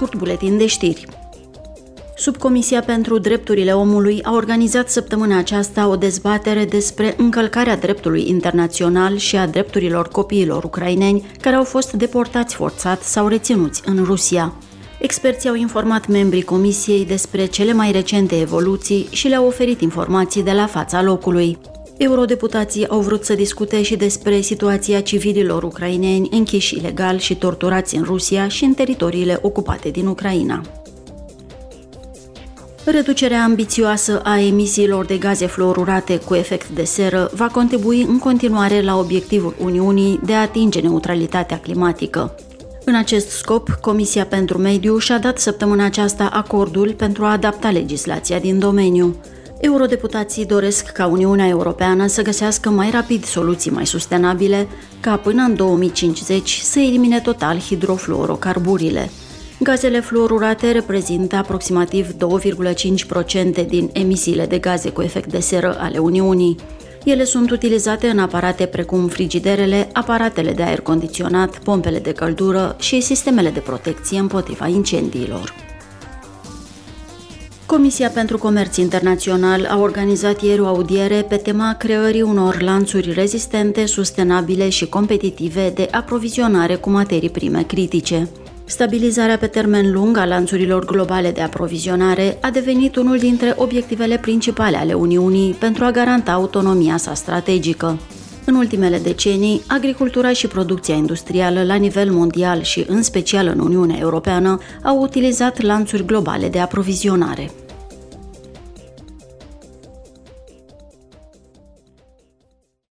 scurt buletin de știri. Subcomisia pentru Drepturile Omului a organizat săptămâna aceasta o dezbatere despre încălcarea dreptului internațional și a drepturilor copiilor ucraineni care au fost deportați forțat sau reținuți în Rusia. Experții au informat membrii comisiei despre cele mai recente evoluții și le-au oferit informații de la fața locului. Eurodeputații au vrut să discute și despre situația civililor ucraineni închiși ilegal și torturați în Rusia și în teritoriile ocupate din Ucraina. Reducerea ambițioasă a emisiilor de gaze fluorurate cu efect de seră va contribui în continuare la obiectivul Uniunii de a atinge neutralitatea climatică. În acest scop, Comisia pentru Mediu și-a dat săptămâna aceasta acordul pentru a adapta legislația din domeniu. Eurodeputații doresc ca Uniunea Europeană să găsească mai rapid soluții mai sustenabile, ca până în 2050 să elimine total hidrofluorocarburile. Gazele fluorurate reprezintă aproximativ 2,5% din emisiile de gaze cu efect de seră ale Uniunii. Ele sunt utilizate în aparate precum frigiderele, aparatele de aer condiționat, pompele de căldură și sistemele de protecție împotriva incendiilor. Comisia pentru Comerț Internațional a organizat ieri o audiere pe tema creării unor lanțuri rezistente, sustenabile și competitive de aprovizionare cu materii prime critice. Stabilizarea pe termen lung a lanțurilor globale de aprovizionare a devenit unul dintre obiectivele principale ale Uniunii pentru a garanta autonomia sa strategică. În ultimele decenii, agricultura și producția industrială la nivel mondial și în special în Uniunea Europeană au utilizat lanțuri globale de aprovizionare.